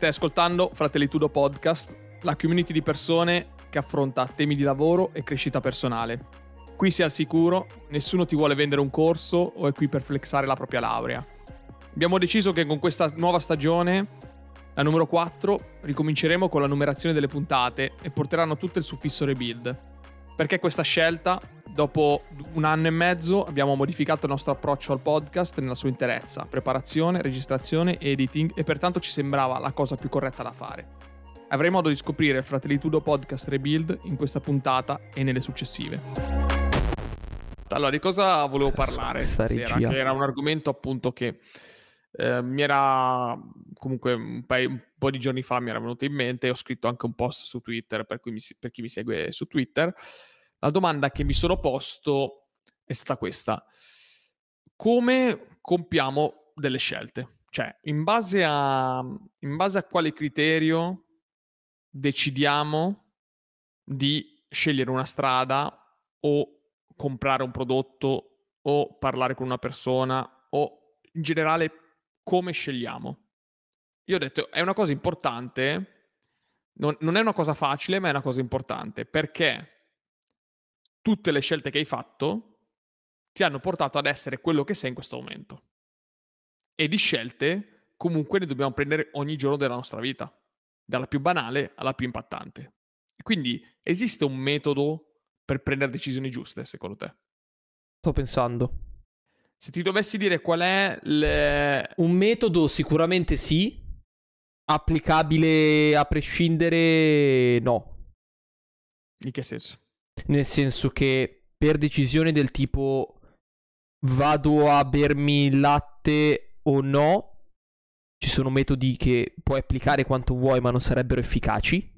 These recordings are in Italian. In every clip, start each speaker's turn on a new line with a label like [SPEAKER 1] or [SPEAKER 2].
[SPEAKER 1] Stai ascoltando Fratellitudo Podcast, la community di persone che affronta temi di lavoro e crescita personale. Qui sei al sicuro, nessuno ti vuole vendere un corso o è qui per flexare la propria laurea. Abbiamo deciso che con questa nuova stagione, la numero 4, ricominceremo con la numerazione delle puntate e porteranno tutte il suffisso rebuild. Perché questa scelta? Dopo un anno e mezzo abbiamo modificato il nostro approccio al podcast nella sua interezza, preparazione, registrazione, editing e pertanto ci sembrava la cosa più corretta da fare. Avrai modo di scoprire il Fratellitudo Podcast Rebuild in questa puntata e nelle successive. Allora, di cosa volevo parlare stasera? Che era un argomento appunto che eh, mi era comunque un, paio, un, po' di giorni fa mi era venuto in mente e ho scritto anche un post su Twitter per, mi, per chi mi segue su Twitter. La domanda che mi sono posto è stata questa. Come compiamo delle scelte? Cioè, in base a, in base a quale criterio decidiamo di scegliere una strada o comprare un prodotto o parlare con una persona o in generale come scegliamo. Io ho detto, è una cosa importante, non, non è una cosa facile, ma è una cosa importante, perché tutte le scelte che hai fatto ti hanno portato ad essere quello che sei in questo momento. E di scelte comunque ne dobbiamo prendere ogni giorno della nostra vita, dalla più banale alla più impattante. Quindi esiste un metodo per prendere decisioni giuste, secondo te?
[SPEAKER 2] Sto pensando.
[SPEAKER 1] Se ti dovessi dire qual è le...
[SPEAKER 2] un metodo, sicuramente sì. Applicabile a prescindere, no.
[SPEAKER 1] In che senso?
[SPEAKER 2] Nel senso che per decisioni del tipo vado a bermi latte o no, ci sono metodi che puoi applicare quanto vuoi ma non sarebbero efficaci.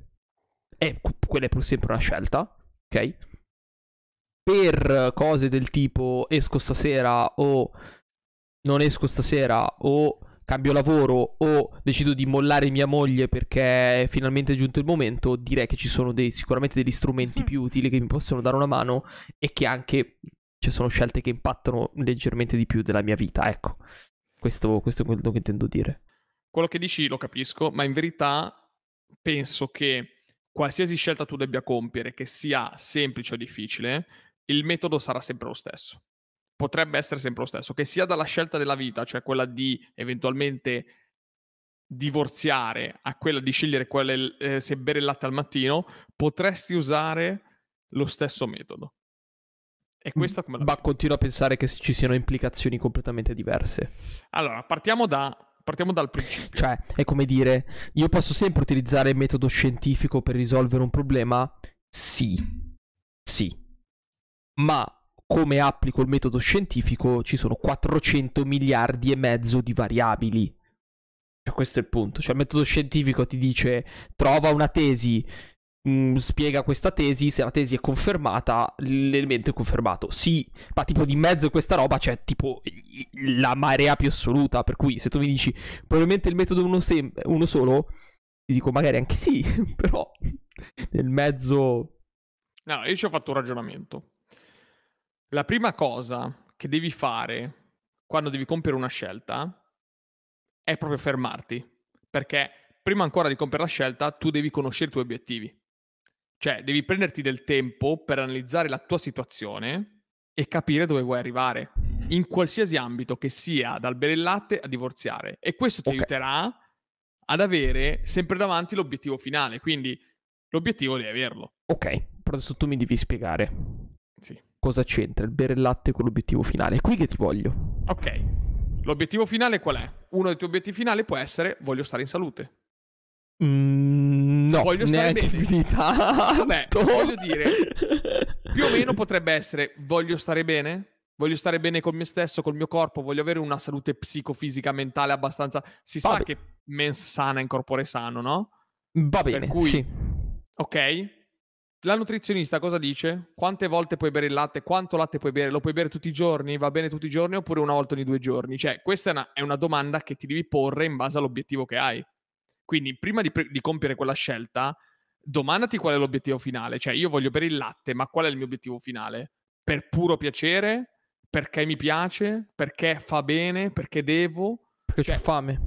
[SPEAKER 2] E quella è pur sempre una scelta, ok? per cose del tipo esco stasera o non esco stasera o cambio lavoro o decido di mollare mia moglie perché è finalmente giunto il momento, direi che ci sono dei, sicuramente degli strumenti mm. più utili che mi possono dare una mano e che anche ci sono scelte che impattano leggermente di più della mia vita. Ecco, questo, questo è quello che intendo dire.
[SPEAKER 1] Quello che dici lo capisco, ma in verità penso che qualsiasi scelta tu debbia compiere, che sia semplice o difficile, il metodo sarà sempre lo stesso. Potrebbe essere sempre lo stesso, che sia dalla scelta della vita, cioè quella di eventualmente divorziare, a quella di scegliere quelle, eh, se bere il latte al mattino, potresti usare lo stesso metodo.
[SPEAKER 2] E questa come la Ma continuo a pensare che ci siano implicazioni completamente diverse.
[SPEAKER 1] Allora, partiamo da partiamo dal principio.
[SPEAKER 2] Cioè, è come dire, io posso sempre utilizzare il metodo scientifico per risolvere un problema? Sì. Sì ma come applico il metodo scientifico ci sono 400 miliardi e mezzo di variabili. Cioè, questo è il punto. Cioè, il metodo scientifico ti dice trova una tesi, mh, mm, spiega questa tesi, se la tesi è confermata, l'elemento è confermato. Sì, ma tipo di mezzo questa roba c'è tipo la marea più assoluta. Per cui se tu mi dici probabilmente il metodo uno, sem- uno solo, ti dico magari anche sì, però nel mezzo...
[SPEAKER 1] No, io ci ho fatto un ragionamento. La prima cosa che devi fare quando devi compiere una scelta è proprio fermarti, perché prima ancora di compiere la scelta tu devi conoscere i tuoi obiettivi. Cioè, devi prenderti del tempo per analizzare la tua situazione e capire dove vuoi arrivare, in qualsiasi ambito, che sia dal bere il latte a divorziare. E questo ti okay. aiuterà ad avere sempre davanti l'obiettivo finale, quindi l'obiettivo devi averlo.
[SPEAKER 2] Ok, però adesso tu mi devi spiegare. Cosa c'entra il bere il latte con l'obiettivo finale? È qui che ti voglio.
[SPEAKER 1] Ok. L'obiettivo finale qual è? Uno dei tuoi obiettivi finali può essere voglio stare in salute.
[SPEAKER 2] Mm, no,
[SPEAKER 1] voglio stare bene. Vabbè, voglio dire, più o meno potrebbe essere voglio stare bene, voglio stare bene con me stesso, col mio corpo, voglio avere una salute psicofisica, mentale abbastanza... Si Va sa be- che mens sana in corpore sano, no?
[SPEAKER 2] Va bene, cui, sì.
[SPEAKER 1] Ok, la nutrizionista cosa dice? Quante volte puoi bere il latte? Quanto latte puoi bere? Lo puoi bere tutti i giorni? Va bene tutti i giorni oppure una volta ogni due giorni? Cioè, questa è una, è una domanda che ti devi porre in base all'obiettivo che hai. Quindi, prima di, pre- di, compiere quella scelta, domandati qual è l'obiettivo finale. Cioè, io voglio bere il latte, ma qual è il mio obiettivo finale? Per puro piacere? Perché mi piace? Perché fa bene? Perché devo?
[SPEAKER 2] Perché
[SPEAKER 1] cioè,
[SPEAKER 2] ho fame.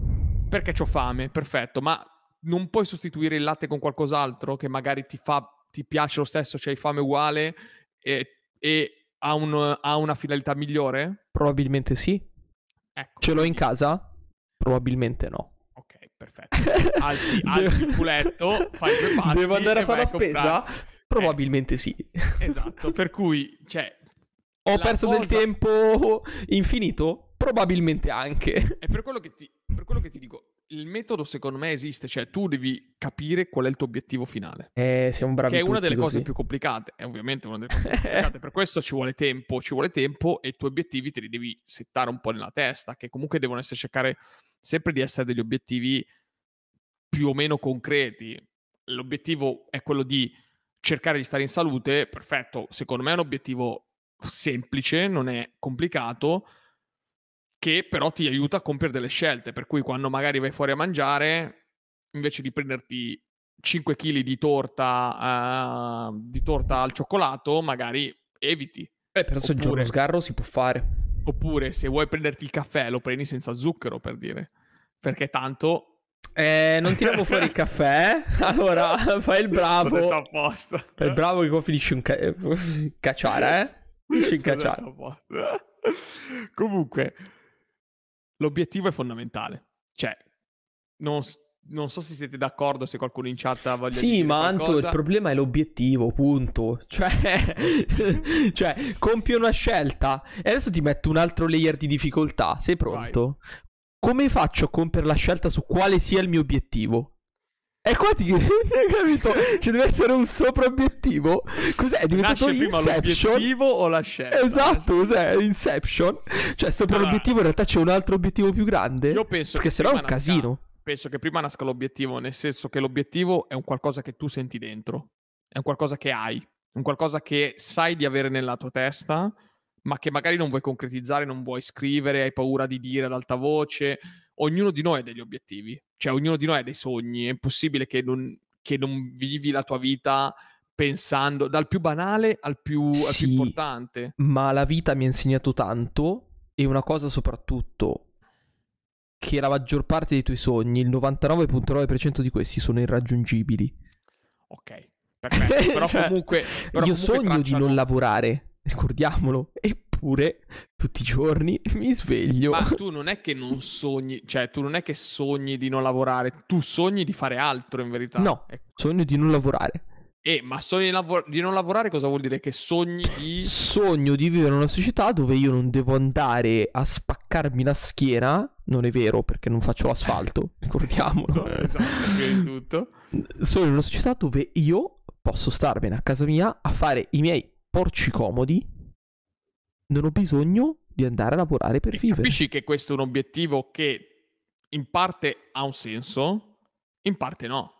[SPEAKER 1] Perché ho fame, perfetto. Ma non puoi sostituire il latte con qualcos'altro che magari ti fa, ti piace lo stesso, c'hai fame uguale e, e ha, un, ha una finalità migliore?
[SPEAKER 2] Probabilmente sì.
[SPEAKER 1] Ecco,
[SPEAKER 2] Ce l'ho in casa? Probabilmente no.
[SPEAKER 1] Ok, perfetto. Alzi, alzi il culetto, fai due passi.
[SPEAKER 2] Devo andare a fare la
[SPEAKER 1] vai comprare.
[SPEAKER 2] spesa? Probabilmente sì.
[SPEAKER 1] Esatto, per cui, cioè,
[SPEAKER 2] Ho perso del
[SPEAKER 1] cosa-
[SPEAKER 2] tempo infinito? Probabilmente anche.
[SPEAKER 1] è per quello, che ti, per quello che ti dico, il metodo secondo me esiste, cioè tu devi capire qual è il tuo obiettivo finale.
[SPEAKER 2] Eh, siamo bravi
[SPEAKER 1] che è una delle cose
[SPEAKER 2] così.
[SPEAKER 1] più complicate, è ovviamente una delle cose più complicate, per questo ci vuole tempo, ci vuole tempo e i tuoi obiettivi te li devi settare un po' nella testa, che comunque devono essere cercare sempre di essere degli obiettivi più o meno concreti. L'obiettivo è quello di cercare di stare in salute, perfetto, secondo me è un obiettivo semplice, non è complicato, che però ti aiuta a compiere delle scelte, per cui quando magari vai fuori a mangiare, invece di prenderti 5 kg di torta, eh, di torta al cioccolato, magari eviti.
[SPEAKER 2] Eh, però se il giorno
[SPEAKER 1] Oppure-
[SPEAKER 2] sgarro si può fare.
[SPEAKER 1] Oppure se vuoi prenderti il caffè, lo prendi senza zucchero, per dire. Perché tanto...
[SPEAKER 2] Eh, non tiriamo fuori il caffè. eh? Allora, fai il bravo.
[SPEAKER 1] apposta.
[SPEAKER 2] Fai il bravo che poi finisci un ca- eh, cacciare, eh? Finisci
[SPEAKER 1] detto
[SPEAKER 2] cacciare.
[SPEAKER 1] Comunque, l'obiettivo è fondamentale. Cioè, non, non so se siete d'accordo, se qualcuno in chat ha voglia di
[SPEAKER 2] Sì, ma Anto, il problema è l'obiettivo, punto. Cioè, cioè, compi una scelta e adesso ti metto un altro layer di difficoltà. Sei pronto? Come faccio a compiere la scelta su quale sia il mio obiettivo? E qua ti capito? Ci deve essere un sopraobiettivo. Cos'è? È diventato
[SPEAKER 1] Nasce
[SPEAKER 2] Inception?
[SPEAKER 1] l'obiettivo o la scelta?
[SPEAKER 2] Esatto, cos'è? Inception? Cioè, sopra
[SPEAKER 1] Allora-
[SPEAKER 2] l'obiettivo in realtà c'è un altro obiettivo più grande?
[SPEAKER 1] Io penso
[SPEAKER 2] Perché sennò è un
[SPEAKER 1] nasca-
[SPEAKER 2] casino.
[SPEAKER 1] penso che prima nasca l'obiettivo, nel senso che l'obiettivo è un qualcosa che tu senti dentro, è un qualcosa che hai, un qualcosa che sai di avere nella tua testa, ma che magari non vuoi concretizzare, non vuoi scrivere, hai paura di dire ad alta voce. Ognuno di noi ha degli obiettivi, cioè ognuno di noi ha dei sogni, è impossibile che non, che non vivi la tua vita pensando dal più banale al più, al più
[SPEAKER 2] Sì.
[SPEAKER 1] importante.
[SPEAKER 2] Ma la vita mi ha insegnato tanto e una cosa soprattutto che la maggior parte dei tuoi sogni, il 99.9% di questi sono irraggiungibili.
[SPEAKER 1] Ok, perfetto, però
[SPEAKER 2] Cioè,
[SPEAKER 1] comunque... però
[SPEAKER 2] io
[SPEAKER 1] comunque
[SPEAKER 2] sogno di
[SPEAKER 1] tracciano-
[SPEAKER 2] non lavorare, ricordiamolo, eppure tutti i giorni mi sveglio.
[SPEAKER 1] Ma tu non è che non sogni, cioè tu non è che sogni di non lavorare, tu sogni di fare altro in verità.
[SPEAKER 2] No.
[SPEAKER 1] Eh,
[SPEAKER 2] Sogno di non lavorare.
[SPEAKER 1] eh, ma sogni di, lavor- di non lavorare cosa vuol dire? Che sogni di...
[SPEAKER 2] Sogno di vivere in una società dove io non devo andare a spaccarmi la schiena. Non è vero perché non faccio l'asfalto, ricordiamolo.
[SPEAKER 1] esatto, prima di tutto.
[SPEAKER 2] Sono in una società dove io posso starmene a casa mia a fare i miei porci comodi. Non ho bisogno di andare a lavorare per
[SPEAKER 1] E
[SPEAKER 2] vivere.
[SPEAKER 1] capisci che questo è un obiettivo che in parte ha un senso, in parte no.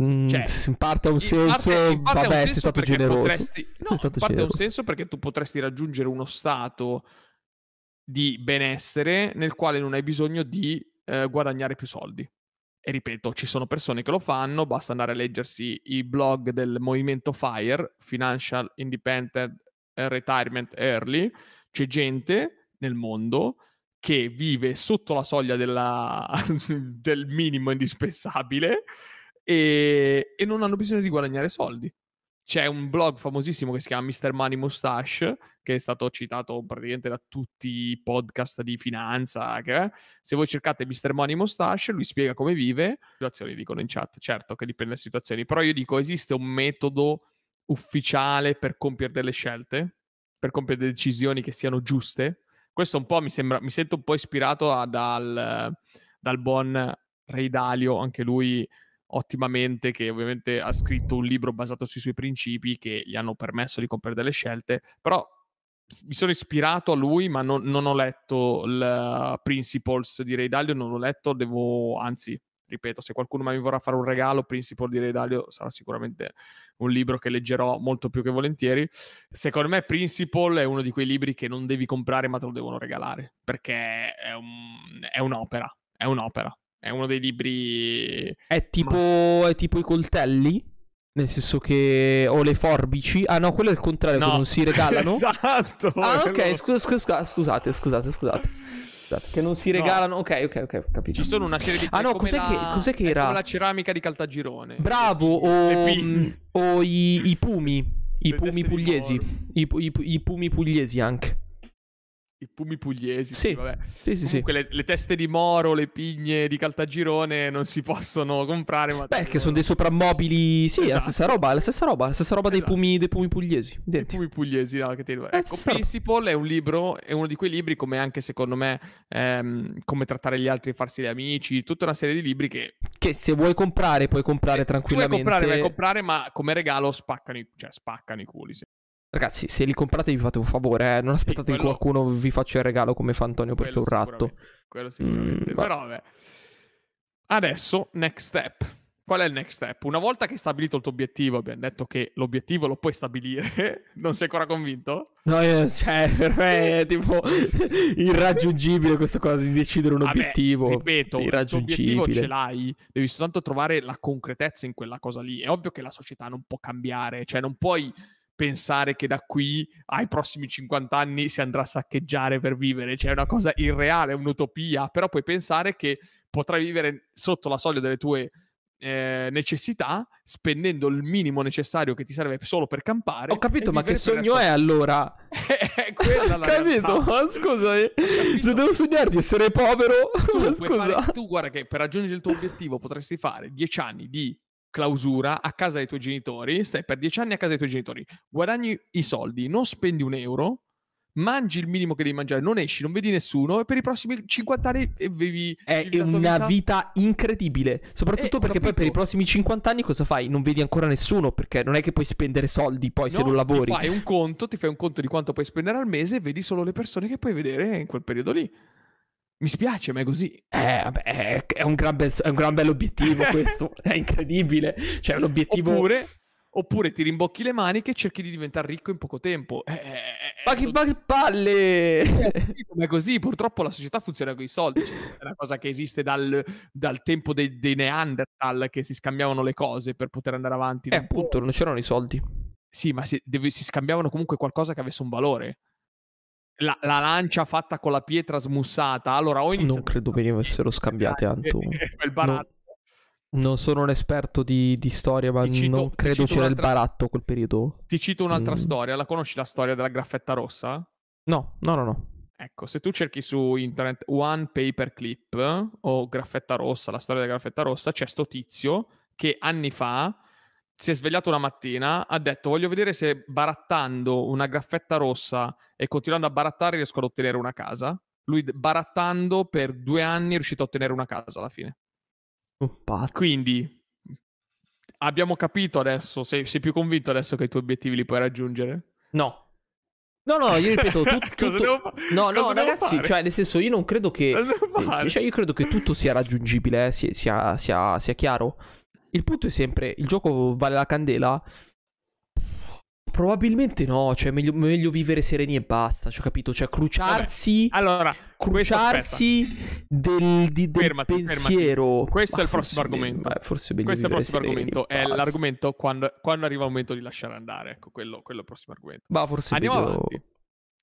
[SPEAKER 2] Mm,
[SPEAKER 1] cioè,
[SPEAKER 2] in parte ha un senso.
[SPEAKER 1] parte- ha un
[SPEAKER 2] vabbè, sei
[SPEAKER 1] senso
[SPEAKER 2] stato generoso.
[SPEAKER 1] potresti- no,
[SPEAKER 2] stato
[SPEAKER 1] in parte ha un senso perché tu potresti raggiungere uno stato di benessere nel quale non hai bisogno di eh, guadagnare più soldi. E ripeto, ci sono persone che lo fanno, basta andare a leggersi i blog del movimento FIRE, Financial Independent Retirement Early. C'è gente nel mondo che vive sotto la soglia della- del minimo indispensabile e, e non hanno bisogno di guadagnare soldi. C'è un blog famosissimo che si chiama Mr. Money Mustache, che è stato citato praticamente da tutti i podcast di finanza. Che, se voi cercate Mr. Money Mustache, lui spiega come vive. Situazioni dicono in chat, certo che dipende dalle situazioni, però io dico esiste un metodo ufficiale per compiere delle scelte, per compiere delle decisioni che siano giuste. Questo un po' mi sembra, mi sento un po' ispirato a- dal, dal buon Ray Dalio, anche lui ottimamente, che ovviamente ha scritto un libro basato sui suoi principi che gli hanno permesso di compiere delle scelte, però mi sono ispirato a lui, ma non, non ho letto il Principles di Ray Dalio, non l'ho letto, devo, anzi, ripeto, se qualcuno mi vorrà fare un regalo, Principle di Ray Dalio sarà sicuramente un libro che leggerò molto più che volentieri. Secondo me Principle è uno di quei libri che non devi comprare ma te lo devono regalare, perché è, un- è un'opera, è un'opera. È uno dei libri...
[SPEAKER 2] È tipo, è tipo i coltelli? Nel senso che. O le forbici. Ah, no, quello è il contrario, che non si regalano.
[SPEAKER 1] esatto!
[SPEAKER 2] Ah, ok,
[SPEAKER 1] quello-
[SPEAKER 2] scu- scu- scu- scusate, scusate, scusate. Che non si regalano. No. Ok, ok, ok, capito.
[SPEAKER 1] Ci sono una serie di
[SPEAKER 2] Ah, no, cos'è,
[SPEAKER 1] la...
[SPEAKER 2] che, cos'è che era?
[SPEAKER 1] la ceramica di Caltagirone.
[SPEAKER 2] Bravo, o, o i, i, pumi. I pumi pugliesi. I, i, I pumi pugliesi anche
[SPEAKER 1] i pumi pugliesi.
[SPEAKER 2] Sì,
[SPEAKER 1] vabbè.
[SPEAKER 2] sì, sì,
[SPEAKER 1] Comunque
[SPEAKER 2] sì.
[SPEAKER 1] Le, le, teste di moro, le pigne di Caltagirone non si possono comprare. Ma
[SPEAKER 2] Beh, che sono dei soprammobili. Sì, esatto. la stessa roba, la stessa roba, la stessa roba esatto. dei, pumi, dei pumi pugliesi.
[SPEAKER 1] I pumi pugliesi, no, che ti... eh, ecco, Principal è un libro, è uno di quei libri come anche secondo me ehm, come trattare gli altri e farsi gli amici, tutta una serie di libri che...
[SPEAKER 2] Che se vuoi comprare puoi comprare
[SPEAKER 1] se,
[SPEAKER 2] tranquillamente.
[SPEAKER 1] Se vuoi comprare, puoi comprare, ma come regalo spaccano i, cioè, spaccano i culi. Sì.
[SPEAKER 2] Ragazzi, se li comprate vi fate un favore, eh? non aspettate sì, quello... che qualcuno vi faccia il regalo come fa Antonio perché è un ratto.
[SPEAKER 1] Quello sicuramente. Mm, Però vabbè. Adesso, next step. Qual è il next step? Una volta che hai stabilito il tuo obiettivo, abbiamo detto che l'obiettivo lo puoi stabilire, non sei ancora convinto?
[SPEAKER 2] No, io, cioè, per me è tipo irraggiungibile questa cosa di decidere un
[SPEAKER 1] Vabbè,
[SPEAKER 2] obiettivo.
[SPEAKER 1] Ripeto, il tuo obiettivo ce l'hai, devi soltanto trovare la concretezza in quella cosa lì. È ovvio che la società non può cambiare, cioè non puoi pensare che da qui ai prossimi 50 anni si andrà a saccheggiare per vivere, cioè è una cosa irreale, è un'utopia, però puoi pensare che potrai vivere sotto la soglia delle tue eh, necessità, spendendo il minimo necessario che ti serve solo per campare.
[SPEAKER 2] Ho capito, ma che sogno è allora?
[SPEAKER 1] è quella la
[SPEAKER 2] capito? Ma scusa, eh. se devo sognare di essere povero,
[SPEAKER 1] tu, fare, tu guarda che per raggiungere il tuo obiettivo potresti fare 10 anni di clausura a casa dei tuoi genitori, stai per dieci anni a casa dei tuoi genitori, guadagni i soldi, non spendi un euro, mangi il minimo che devi mangiare, non esci, non vedi nessuno e per i prossimi 50 anni vivi...
[SPEAKER 2] È una vita... vita... incredibile, soprattutto eh, perché poi per i prossimi 50 anni cosa fai? Non vedi ancora nessuno perché non è che puoi spendere soldi poi no, se non lavori.
[SPEAKER 1] Ti fai un conto, ti fai un conto di quanto puoi spendere al mese e vedi solo le persone che puoi vedere in quel periodo lì. Mi spiace, ma è così.
[SPEAKER 2] Eh, vabbè, è un gran, bel, è un gran bell'obiettivo questo. è incredibile. Cioè, un obiettivo...
[SPEAKER 1] Oppure, oppure ti rimbocchi le maniche e cerchi di diventare ricco in poco tempo. Eh, eh,
[SPEAKER 2] ma, che, ma che palle!
[SPEAKER 1] ma è così, purtroppo la società funziona con i soldi. Cioè, è una cosa che esiste dal, dal tempo dei, dei, Neanderthal che si scambiavano le cose per poter andare avanti.
[SPEAKER 2] Eh, appunto, non c'erano i soldi.
[SPEAKER 1] Sì, ma si, deve, si scambiavano comunque qualcosa che avesse un valore la, la, lancia fatta con la pietra smussata. Allora, ho iniziato...
[SPEAKER 2] Non credo venissero scambiate, Anto. Quel baratto. Non, non sono un esperto di, di storia, ma cito, non credo c'era il baratto quel periodo.
[SPEAKER 1] Ti cito un'altra mm. storia. La conosci la storia della graffetta rossa?
[SPEAKER 2] No, no, no, no.
[SPEAKER 1] Ecco, se tu cerchi su internet One Paper Clip o graffetta rossa, la storia della graffetta rossa, c'è sto tizio che anni fa si è svegliato una mattina, ha detto voglio vedere se barattando una graffetta rossa e continuando a barattare riesco ad ottenere una casa. Lui barattando per due anni è riuscito a ottenere una casa alla fine.
[SPEAKER 2] Oh,
[SPEAKER 1] Quindi abbiamo capito adesso, sei, sei, più convinto adesso che i tuoi obiettivi li puoi raggiungere?
[SPEAKER 2] No. No, no, io ripeto, tutto... tutto... No, no, ragazzi, fare? cioè, nel senso, io non credo che... Cioè, io credo che tutto sia raggiungibile, eh, sia, sia, sia, sia chiaro. Il punto è sempre, il gioco vale la candela? Probabilmente no, cioè meglio, meglio vivere sereni e basta, cioè capito? Cioè cruciarsi,
[SPEAKER 1] Vabbè. allora,
[SPEAKER 2] cruciarsi del, di, del fermati, pensiero.
[SPEAKER 1] Fermati. Questo Ma è il prossimo argomento.
[SPEAKER 2] Beh, forse
[SPEAKER 1] Questo è il prossimo argomento, è l'argomento quando, quando, arriva il momento di lasciare andare, ecco, quello, quello è il prossimo argomento.
[SPEAKER 2] Ma forse
[SPEAKER 1] Andiamo
[SPEAKER 2] meglio...
[SPEAKER 1] avanti.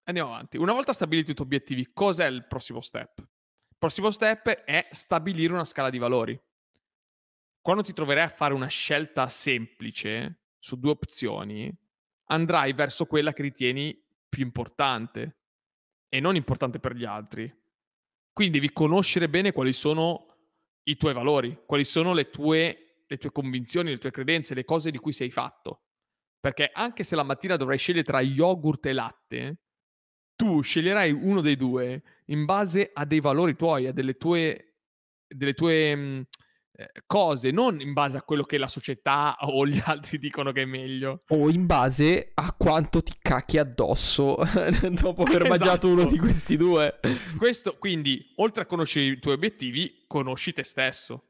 [SPEAKER 1] Andiamo avanti. Una volta stabiliti i tuoi obiettivi, cos'è il prossimo step? Il prossimo step è stabilire una scala di valori quando ti troverai a fare una scelta semplice su due opzioni, andrai verso quella che ritieni più importante e non importante per gli altri. Quindi devi conoscere bene quali sono i tuoi valori, quali sono le tue, le tue convinzioni, le tue credenze, le cose di cui sei fatto. Perché anche se la mattina dovrai scegliere tra yogurt e latte, tu sceglierai uno dei due in base a dei valori tuoi, a delle tue, delle tue cose, non in base a quello che la società o gli altri dicono che è meglio.
[SPEAKER 2] O in base a quanto ti cacchi addosso dopo aver esatto. mangiato uno di questi due.
[SPEAKER 1] Questo, quindi, oltre a conoscere i tuoi obiettivi, conosci te stesso.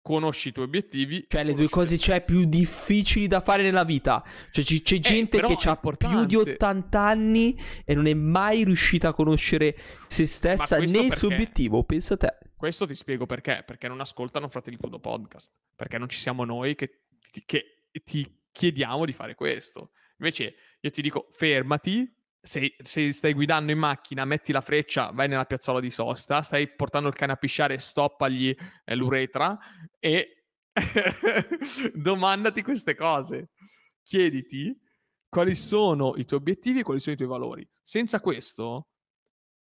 [SPEAKER 1] Conosci i tuoi obiettivi.
[SPEAKER 2] Cioè, le due cose cioè più difficili da fare nella vita. Cioè, c- c'è eh, gente eh, che ha più di 80 anni e non è mai riuscita a conoscere se stessa né perché? il suo obiettivo. Pensa a te.
[SPEAKER 1] Questo ti spiego perché, perché non ascoltano Fratelli Fodo Podcast, perché non ci siamo noi che, che ti chiediamo di fare questo. Invece io ti dico fermati, se, se, stai guidando in macchina, metti la freccia, vai nella piazzola di sosta, stai portando il cane a pisciare, stoppagli eh, l'uretra e domandati queste cose. Chiediti quali sono i tuoi obiettivi e quali sono i tuoi valori. Senza questo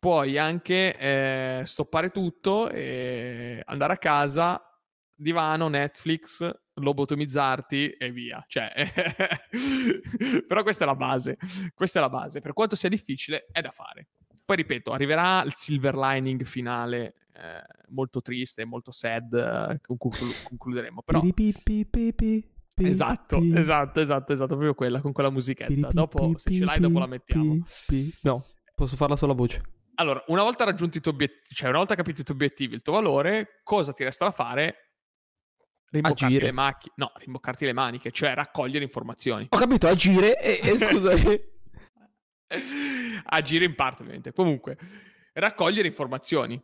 [SPEAKER 1] puoi anche eh, stoppare tutto e andare a casa, divano, Netflix, lobotomizzarti e via. Cioè, però questa è la base. Questa è la base. Per quanto sia difficile, è da fare. Poi ripeto, arriverà il silver lining finale eh, molto triste, molto sad, eh, con cui concluderemo. Però... Esatto, esatto, esatto, esatto, proprio quella, con quella musichetta. Dopo, se ce l'hai, dopo la mettiamo.
[SPEAKER 2] No, posso farla solo a voce.
[SPEAKER 1] Allora, una volta raggiunti i tuoi obiettivi, cioè una volta capito i tuoi obiettivi, il tuo valore, cosa ti resta da fare? Rimboccarti agire. le macchine. No, rimboccarti le maniche, cioè raccogliere informazioni.
[SPEAKER 2] Ho capito, agire e, e scusa.
[SPEAKER 1] agire in parte, ovviamente. Comunque, raccogliere informazioni.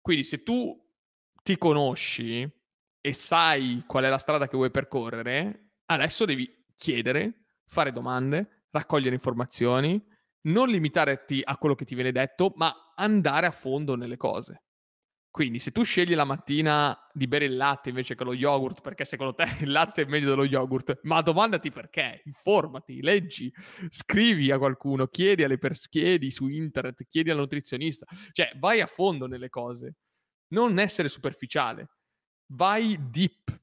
[SPEAKER 1] Quindi se tu ti conosci e sai qual è la strada che vuoi percorrere, adesso devi chiedere, fare domande, raccogliere informazioni, non limitarti a quello che ti viene detto, ma andare a fondo nelle cose. Quindi se tu scegli la mattina di bere il latte invece che lo yogurt, perché secondo te il latte è meglio dello yogurt, ma domandati perché, informati, leggi, scrivi a qualcuno, chiedi alle persone, chiedi su internet, chiedi al nutrizionista, cioè vai a fondo nelle cose, non essere superficiale, vai deep,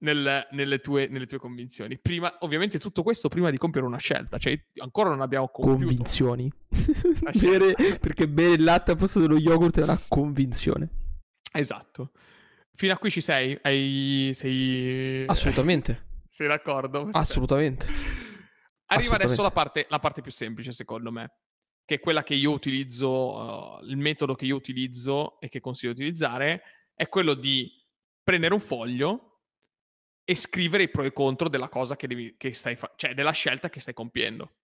[SPEAKER 1] nel, nelle, tue, nelle, tue, convinzioni. Prima, ovviamente tutto questo prima di compiere una scelta, cioè ancora non abbiamo compiuto.
[SPEAKER 2] Convinzioni. bere, perché bere il latte a posto dello yogurt è una convinzione.
[SPEAKER 1] Esatto. Fino a qui ci sei? Hai, sei...
[SPEAKER 2] Assolutamente.
[SPEAKER 1] sei d'accordo?
[SPEAKER 2] Assolutamente.
[SPEAKER 1] Arriva adesso la parte, la parte, più semplice, secondo me, che è quella che io utilizzo, uh, il metodo che io utilizzo e che consiglio di utilizzare, è quello di prendere un foglio e scrivere i pro e contro della cosa che, devi, che stai fa- cioè della scelta che stai compiendo.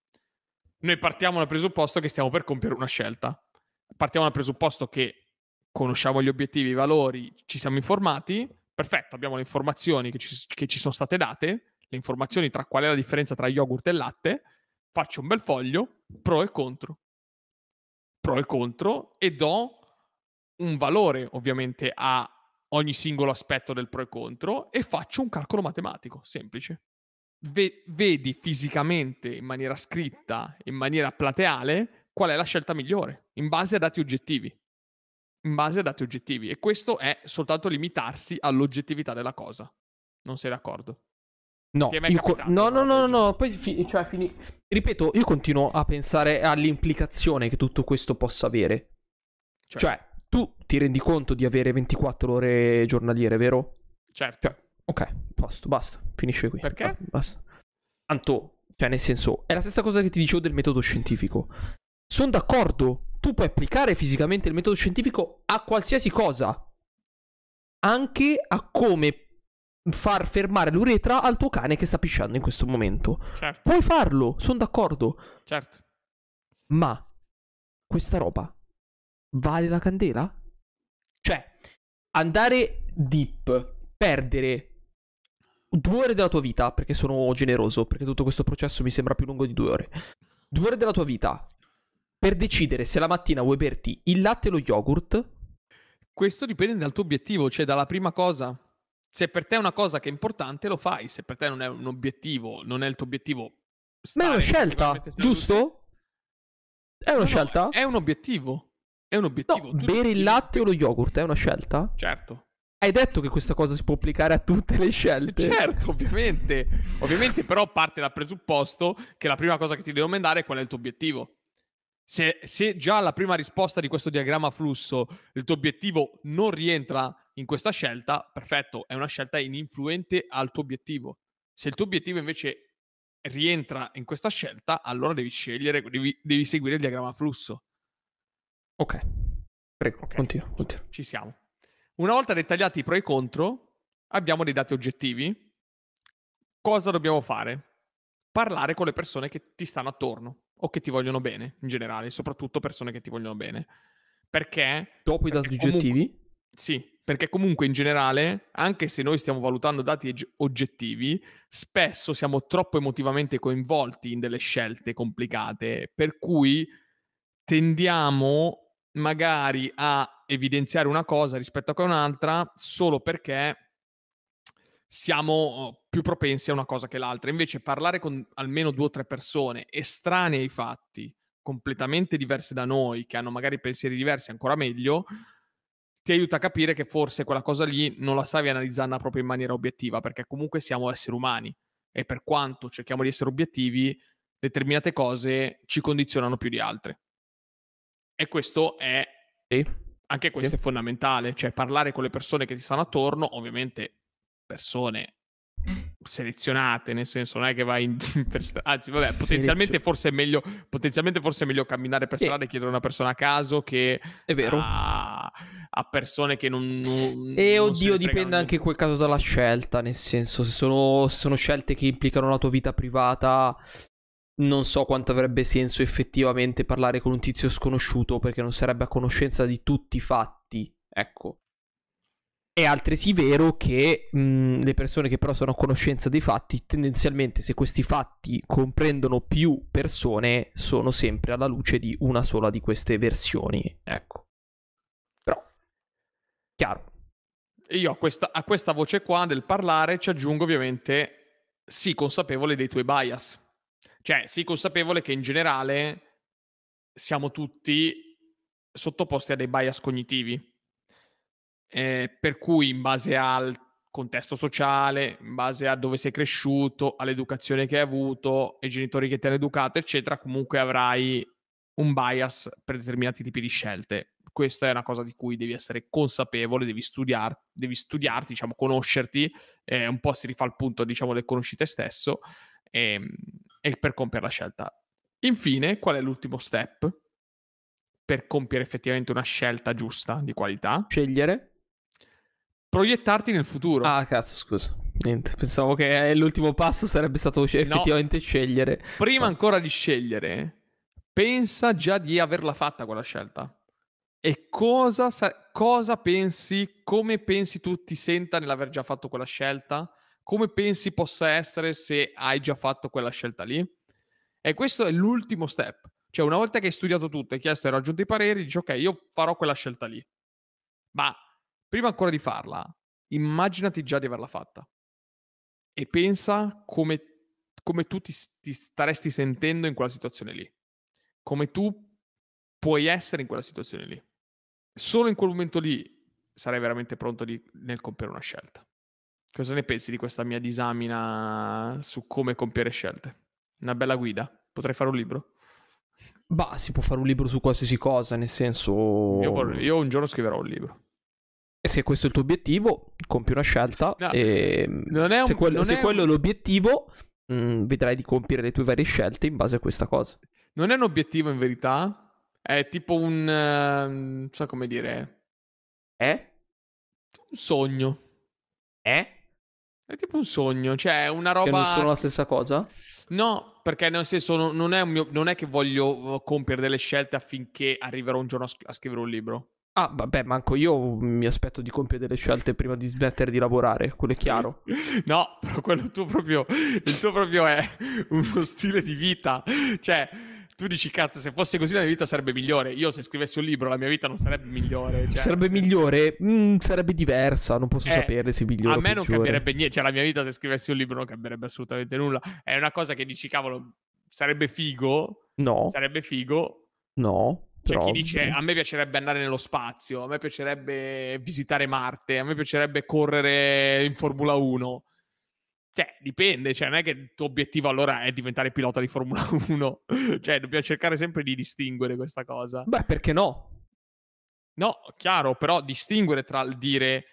[SPEAKER 1] Noi partiamo dal presupposto che stiamo per compiere una scelta. Partiamo dal presupposto che conosciamo gli obiettivi, i valori, ci siamo informati, perfetto, abbiamo le informazioni che ci, che ci sono state date, le informazioni tra qual è la differenza tra yogurt e latte, faccio un bel foglio, pro e contro. Pro e contro e do un valore ovviamente a ogni singolo aspetto del pro e contro e faccio un calcolo matematico semplice. V- vedi fisicamente, in maniera scritta, in maniera plateale, qual è la scelta migliore, in base a dati oggettivi. In base a dati oggettivi. E questo è soltanto limitarsi all'oggettività della cosa. Non sei d'accordo?
[SPEAKER 2] No, co- no, no, no, no, no, poi fi- cioè, fini- ripeto, io continuo a pensare all'implicazione che tutto questo possa avere. Cioè, cioè tu ti rendi conto di avere 24 ore giornaliere, vero?
[SPEAKER 1] Certo.
[SPEAKER 2] Cioè, ok, posto, basta, finisce qui.
[SPEAKER 1] Perché?
[SPEAKER 2] Basta. Tanto, cioè, nel senso, è la stessa cosa che ti dicevo del metodo scientifico. Sono d'accordo, tu puoi applicare fisicamente il metodo scientifico a qualsiasi cosa. Anche a come far fermare l'uretra al tuo cane che sta pisciando in questo momento.
[SPEAKER 1] Certo.
[SPEAKER 2] Puoi farlo, sono d'accordo.
[SPEAKER 1] Certo.
[SPEAKER 2] Ma questa roba vale la candela? Cioè, andare deep, perdere due ore della tua vita, perché sono generoso, perché tutto questo processo mi sembra più lungo di due ore. Due ore della tua vita per decidere se la mattina vuoi berti il latte o lo yogurt.
[SPEAKER 1] Questo dipende dal tuo obiettivo, cioè dalla prima cosa. Se per te è una cosa che è importante, lo fai. Se per te non è un obiettivo, non è il tuo obiettivo.
[SPEAKER 2] Ma è una scelta, giusto? È una no, scelta?
[SPEAKER 1] No, è un obiettivo. È un obiettivo.
[SPEAKER 2] No, bere il latte o lo yogurt è una scelta?
[SPEAKER 1] Certo.
[SPEAKER 2] Hai detto che questa cosa si può applicare a tutte le scelte.
[SPEAKER 1] Certo, ovviamente. ovviamente però parte dal presupposto che la prima cosa che ti devo domandare è qual è il tuo obiettivo. Se, se, già la prima risposta di questo diagramma flusso, il tuo obiettivo non rientra in questa scelta, perfetto, è una scelta ininfluente al tuo obiettivo. Se il tuo obiettivo invece rientra in questa scelta, allora devi scegliere, devi, devi seguire il diagramma flusso.
[SPEAKER 2] Ok, prego, okay. continua, continua.
[SPEAKER 1] Ci siamo. Una volta dettagliati i pro e i contro, abbiamo dei dati oggettivi. Cosa dobbiamo fare? Parlare con le persone che ti stanno attorno o che ti vogliono bene, in generale, soprattutto persone che ti vogliono bene. Perché?
[SPEAKER 2] Dopo i dati oggettivi?
[SPEAKER 1] Sì, Perché comunque in generale, anche se noi stiamo valutando dati oggettivi, spesso siamo troppo emotivamente coinvolti in delle scelte complicate, per cui tendiamo magari a evidenziare una cosa rispetto a un'altra solo perché siamo oh, più propensi a una cosa che l'altra. Invece parlare con almeno due o tre persone estranee ai fatti, completamente diverse da noi, che hanno magari pensieri diversi, ancora meglio, ti aiuta a capire che forse quella cosa lì non la stavi analizzando proprio in maniera obiettiva, perché comunque siamo esseri umani e per quanto cerchiamo di essere obiettivi, determinate cose ci condizionano più di altre. E questo è...
[SPEAKER 2] Sì.
[SPEAKER 1] Anche questo sì. è fondamentale, cioè parlare con le persone che ti stanno attorno, ovviamente persone selezionate, nel senso non è che vai in, per strada, anzi vabbè, potenzialmente forse è meglio potenzialmente forse è meglio camminare per strada e chiedere a una persona a caso che
[SPEAKER 2] è vero.
[SPEAKER 1] A, a persone che non, non
[SPEAKER 2] E
[SPEAKER 1] non
[SPEAKER 2] oddio, dipende anche in quel caso dalla scelta, nel senso se sono, se sono scelte che implicano la tua vita privata non so quanto avrebbe senso effettivamente parlare con un tizio sconosciuto perché non sarebbe a conoscenza di tutti i fatti, ecco. È altresì vero che mh, le persone che però sono a conoscenza dei fatti, tendenzialmente se questi fatti comprendono più persone, sono sempre alla luce di una sola di queste versioni. Ecco. Però, chiaro.
[SPEAKER 1] Io a questa, a questa voce qua del parlare ci aggiungo ovviamente sii consapevole dei tuoi bias. Cioè, sii consapevole che in generale siamo tutti sottoposti a dei bias cognitivi eh, per cui in base al contesto sociale, in base a dove sei cresciuto, all'educazione che hai avuto, ai genitori che ti hanno educato, eccetera, comunque avrai un bias per determinati tipi di scelte. Questa è una cosa di cui devi essere consapevole, devi, studiar, devi studiarti, diciamo, conoscerti, eh, un po' si rifà al punto, diciamo, del conosci te stesso e, ehm, e per compiere la scelta. Infine, qual è l'ultimo step per compiere effettivamente una scelta giusta di qualità?
[SPEAKER 2] Scegliere
[SPEAKER 1] proiettarti nel futuro.
[SPEAKER 2] Ah, cazzo, scusa. Niente, pensavo che l'ultimo passo sarebbe stato effettivamente no. scegliere.
[SPEAKER 1] Prima no. ancora di scegliere, pensa già di averla fatta quella scelta. E cosa, sa- cosa pensi, come pensi tu ti senta nell'aver già fatto quella scelta? Come pensi possa essere se hai già fatto quella scelta lì? E questo è l'ultimo step. Cioè, una volta che hai studiato tutto e chiesto e raggiunto i pareri, dici ok, io farò quella scelta lì. Ma prima ancora di farla, immaginati già di averla fatta e pensa come, come tu ti, ti staresti sentendo in quella situazione lì, come tu puoi essere in quella situazione lì. Solo in quel momento lì sarai veramente pronto di, nel compiere una scelta. Cosa ne pensi di questa mia disamina su come compiere scelte? Una bella guida? Potrei fare un libro?
[SPEAKER 2] Bah, si può fare un libro su qualsiasi cosa, nel senso...
[SPEAKER 1] Io, io un giorno scriverò un libro.
[SPEAKER 2] E se questo è il tuo obiettivo, compi una scelta. No, e un, se, quello, se quello un... è l'obiettivo, mh, mm, vedrai di compiere le tue varie scelte in base a questa cosa.
[SPEAKER 1] Non è un obiettivo in verità, è tipo un... Uh, non so come dire...
[SPEAKER 2] È?
[SPEAKER 1] Un sogno.
[SPEAKER 2] È?
[SPEAKER 1] È tipo un sogno, cioè una roba... Che
[SPEAKER 2] non sono la stessa cosa?
[SPEAKER 1] No, perché nel senso non è, mio, non è che voglio compiere delle scelte affinché arriverò un giorno a, a scrivere un libro.
[SPEAKER 2] Ah, vabbè, manco io mi aspetto di compiere delle scelte prima di smettere di lavorare, quello è chiaro.
[SPEAKER 1] no, però quello tuo proprio, il tuo proprio è uno stile di vita. Cioè, tu dici, cazzo, se fosse così la mia vita sarebbe migliore. Io se scrivessi un libro la mia vita non sarebbe migliore. Cioè...
[SPEAKER 2] Sarebbe migliore? Mm, sarebbe diversa, non posso eh, sapere se migliore
[SPEAKER 1] A me
[SPEAKER 2] non
[SPEAKER 1] cambierebbe niente, cioè la mia vita se scrivessi un libro non cambierebbe assolutamente nulla. È una cosa che dici, cavolo, sarebbe figo.
[SPEAKER 2] No.
[SPEAKER 1] Sarebbe figo.
[SPEAKER 2] No.
[SPEAKER 1] C'è chi dice a me piacerebbe andare nello spazio, a me piacerebbe visitare Marte, a me piacerebbe correre in Formula 1. Cioè, dipende, cioè, non è che il tuo obiettivo allora è diventare pilota di Formula 1. cioè, dobbiamo cercare sempre di distinguere questa cosa.
[SPEAKER 2] Beh, perché no?
[SPEAKER 1] No, chiaro, però distinguere tra il dire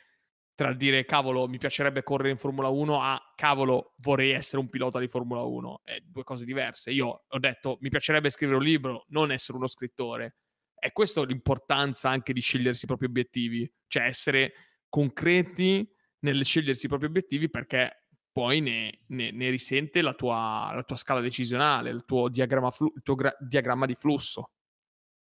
[SPEAKER 1] tra il dire cavolo mi piacerebbe correre in Formula 1 a cavolo vorrei essere un pilota di Formula 1 è due cose diverse io ho detto mi piacerebbe scrivere un libro non essere uno scrittore e questa è l'importanza anche di scegliersi i propri obiettivi cioè essere concreti nel scegliersi i propri obiettivi perché poi ne, ne, ne risente la tua, la tua, scala decisionale il tuo diagramma, flu- il tuo gra- diagramma di flusso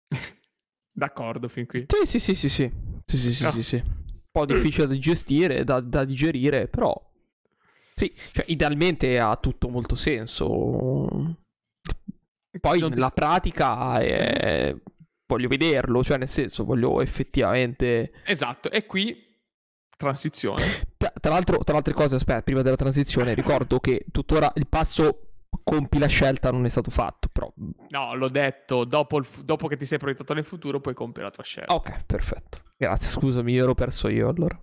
[SPEAKER 1] d'accordo fin qui
[SPEAKER 2] sì sì sì sì sì sì sì, sì,
[SPEAKER 1] no.
[SPEAKER 2] sì, sì. po' difficile da gestire, da, da digerire, però sì, cioè, idealmente ha tutto molto senso. Poi la st- pratica è... voglio vederlo, cioè nel senso voglio effettivamente...
[SPEAKER 1] Esatto, e qui transizione.
[SPEAKER 2] Tra, l'altro, tra altre cose, aspetta, prima della transizione ricordo che tuttora il passo compi la scelta non è stato fatto, però...
[SPEAKER 1] No, l'ho detto, dopo, il, dopo che ti sei proiettato nel futuro puoi compiere la tua scelta.
[SPEAKER 2] Ok, perfetto. Grazie, scusami, ero perso io allora.